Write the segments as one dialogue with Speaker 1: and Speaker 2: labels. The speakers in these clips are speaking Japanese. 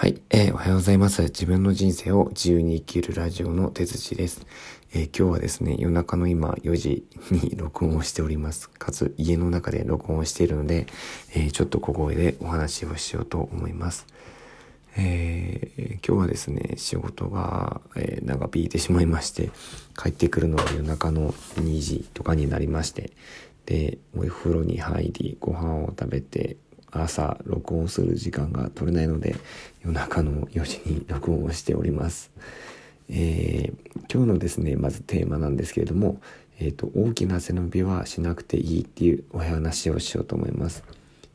Speaker 1: はい、えー、おはようございます。自分の人生を自由に生きるラジオの手槌です。えー、今日はですね、夜中の今4時に録音をしております。かつ家の中で録音をしているので、えー、ちょっと小声でお話をしようと思います。え今日はですね、仕事が、え長引いてしまいまして、帰ってくるのが夜中の2時とかになりまして、で、お風呂に入り、ご飯を食べて、朝録音する時間が取れないので夜中の4時に録音をしております。えー、今日のですねまずテーマなんですけれども、えーと、大きな背伸びはしなくていいっていうお話をしようと思います。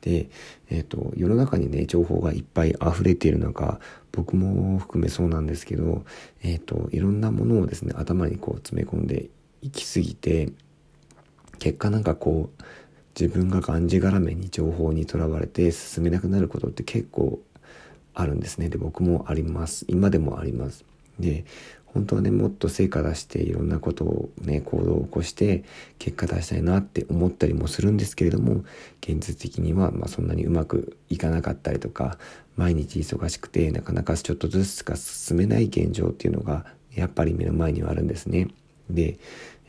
Speaker 1: で、えーと、世の中にね情報がいっぱい溢れている中僕も含めそうなんですけど、えーといろんなものをですね頭にこう詰め込んでいきすぎて結果なんかこう自分ががんじがらめに情報にとらわれて進めなくなることって結構あるんですね。で僕もあります。今でもあります。で本当はねもっと成果出していろんなことをね行動を起こして結果出したいなって思ったりもするんですけれども現実的にはまあそんなにうまくいかなかったりとか毎日忙しくてなかなかちょっとずつしか進めない現状っていうのがやっぱり目の前にはあるんですね。で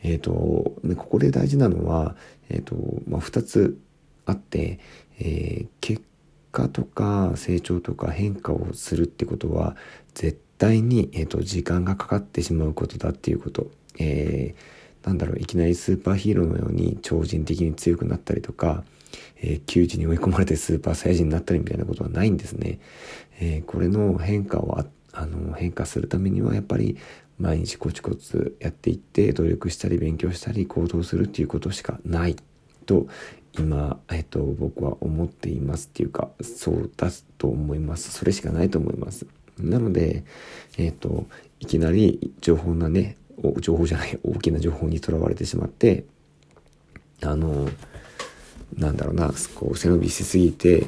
Speaker 1: え、ー、と、ここで大事なのは、え、ー、と、まあ、2つあって、えー、結果とか成長とか変化をするってことは、絶対に、えっ、と、時間がかかってしまうことだっていうこと。えなんだろう、いきなりスーパーヒーローのように超人的に強くなったりとか、えー、窮地に追い込まれてスーパーサイヤ人になったりみたいなことはないんですね。えー、これの変化をあの変化するためにはやっぱり毎日コツコツやっていって努力したり勉強したり行動するっていうことしかないと今、えっと、僕は思っていますっていうかそうだと思いますそれしかないと思いますなのでえっといきなり情報なね情報じゃない大きな情報にとらわれてしまってあのなんだろうなこう背伸びしすぎて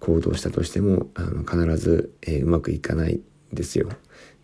Speaker 1: 行動したとしてもあの必ず、えー、うまくいかないんですよ。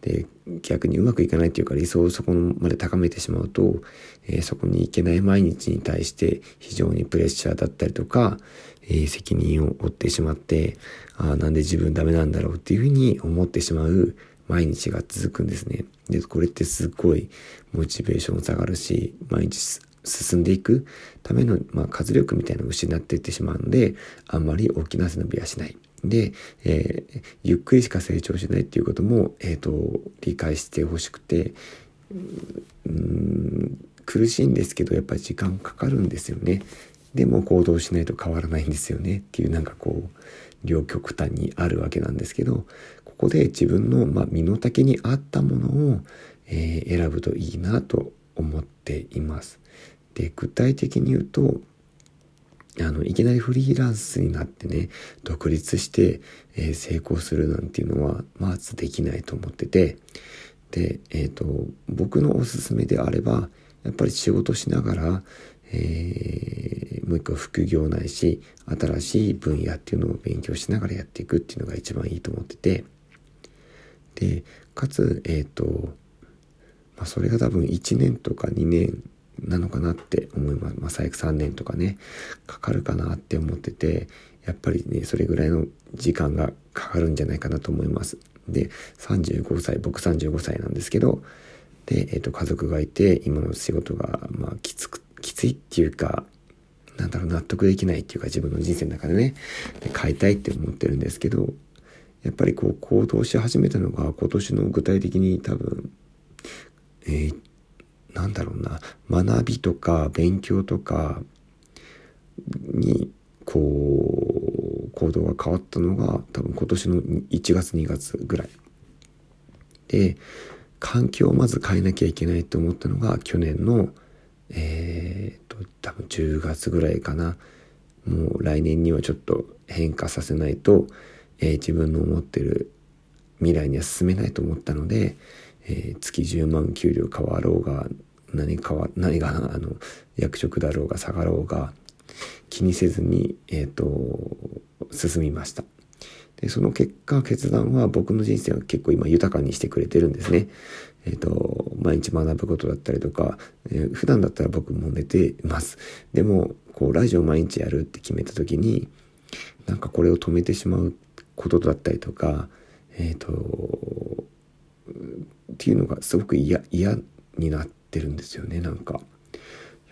Speaker 1: で逆にうまくいかないっていうか理想をそこまで高めてしまうと、えー、そこに行けない毎日に対して非常にプレッシャーだったりとか、えー、責任を負ってしまってああなんで自分ダメなんだろうっていうふうに思ってしまう毎日が続くんですね。でこれってすっごいモチベーション下がるし毎日進んでいくための、まあ、活力みたいなのを失っていってしまうのであんまり大きな背伸びはしない。で、えー、ゆっくりしか成長しないっていうことも、えーと、理解してほしくてうん苦しいんですけどやっぱり時間かかるんですよね。でも行動しないと変わらないんですよねっていうなんかこう両極端にあるわけなんですけどここで自分の、まあ、身の丈に合ったものを、えー、選ぶといいなと思っています。で具体的に言うとあの、いきなりフリーランスになってね、独立して、えー、成功するなんていうのは、まずできないと思ってて、で、えっ、ー、と、僕のおすすめであれば、やっぱり仕事しながら、えー、もう一個副業ないし、新しい分野っていうのを勉強しながらやっていくっていうのが一番いいと思ってて、で、かつ、えっ、ー、と、まあ、それが多分1年とか2年なのかなって思います。まあ、最悪3年とかね、かかるかなって思ってて、やっぱりね、それぐらいの時間がかかるんじゃないかなと思います。で、35歳、僕35歳なんですけど、で、えっ、ー、と、家族がいて、今の仕事が、まあ、きつく、きついっていうか、なんだろう、納得できないっていうか、自分の人生の中でね、で変えたいって思ってるんですけど、やっぱりこう、行動し始めたのが、今年の具体的に多分、えー、なんだろうな。学びとか勉強とかにこう行動が変わったのが多分今年の1月2月ぐらい。で環境をまず変えなきゃいけないと思ったのが去年のえー、と多分10月ぐらいかな。もう来年にはちょっと変化させないと、えー、自分の思ってる未来には進めないと思ったので、えー、月10万給料変わろうが何かは何があの役職だろうが下がろうが気にせずに、えーと、進みました。でその結果決断は僕の人生は結構今豊かにしてくれてるんですね。えっ、ー、と毎日学ぶことだったりとか、えー、普段だったら僕も寝てます。でもこうラジオ毎日やるって決めた時になんかこれを止めてしまうことだったりとかえっ、ー、とっていうのがすごく嫌嫌になってるんですよねなんか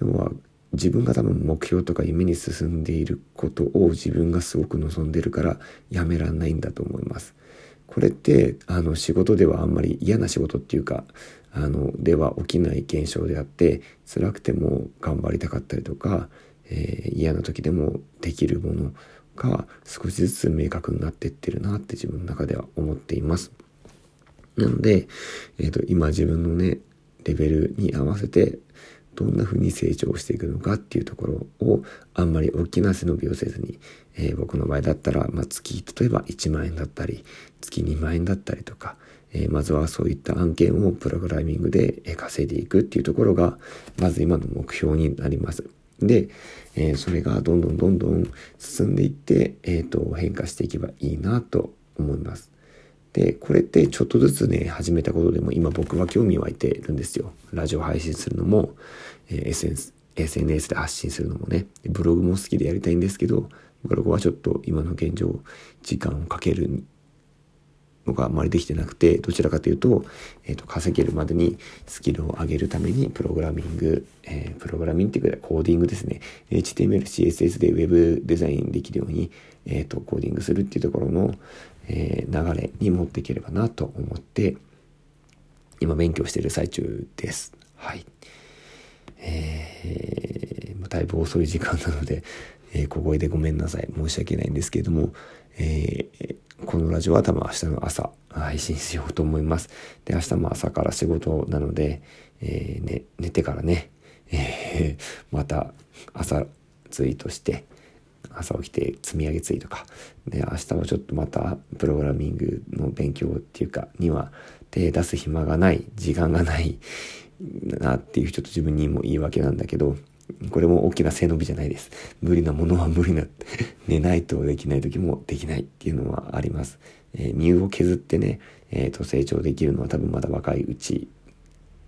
Speaker 1: 要は自分が多分目標とか夢に進んでいることを自分がすごく望んでるからやめらんないんだと思います。これってあの仕事ではあんまり嫌な仕事っていうかあのでは起きない現象であって辛くても頑張りたかったりとか、えー、嫌な時でもできるものが少しずつ明確になっていってるなって自分の中では思っています。なので、えーと、今自分のねレベルに合わせてどんな風に成長していくのかっていうところをあんまり大きな背伸びをせずに、えー、僕の場合だったら、まあ、月例えば1万円だったり月2万円だったりとか、えー、まずはそういった案件をプログラミングで稼いでいくっていうところがまず今の目標になります。で、えー、それがどんどんどんどん進んでいって、えーと変化していけばいいなと思います。で、これってちょっとずつね、始めたことでも今僕は興味湧いてるんですよ。ラジオ配信するのも、えー、SNS, で発信するのもね、ブログも好きでやりたいんですけど、ブログはちょっと今の現状、時間をかけるのがあまりできてなくて、どちらかというと、えっ、ー、と、稼げるまでにスキルを上げるために、プログラミング、えー、プログラミングっていうか、コーディングですね。HTML、CSS で Web デザインできるように、えっ、ー、と、コーディングするっていうところの、えー、流れに持っていければなと思って、今勉強している最中です。はい。えー、だいぶ遅い時間なので、えー、小声でごめんなさい。申し訳ないんですけれども、えー、このラジオは多分明日の朝配信しようと思います。で、明日も朝から仕事なので、えー、ね、寝てからね、えー、また朝ツイートして、朝起きて積み上げツイートか。で、明日はちょっとまたプログラミングの勉強っていうかには手出す暇がない、時間がないなっていうちょっと自分にも言い訳なんだけど、これも大きな背伸びじゃないです。無理なものは無理な。寝ないとできない時もできないっていうのはあります。えー、身を削ってね、えっ、ー、と成長できるのは多分まだ若いうち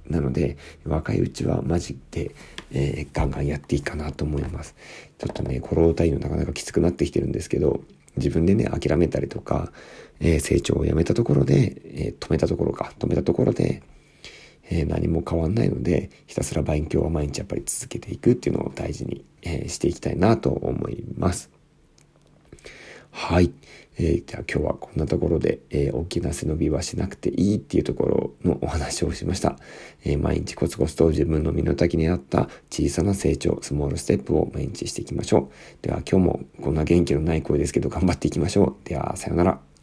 Speaker 1: なので、若いうちはマジで、えー、ガンガンやっていいかなと思います。ちょっとね、コロ体のなかなかきつくなってきてるんですけど、自分でね、諦めたりとか、えー、成長をやめたところで、えー、止めたところか、止めたところで、え、何も変わんないので、ひたすら勉強は毎日やっぱり続けていくっていうのを大事に、えしていきたいなと思います。はい。えー、じゃあ今日はこんなところで、えー、大きな背伸びはしなくていいっていうところのお話をしました。えー、毎日コツコツと自分の身の丈に合った小さな成長、スモールステップを毎日していきましょう。では今日もこんな元気のない声ですけど頑張っていきましょう。ではさようなら。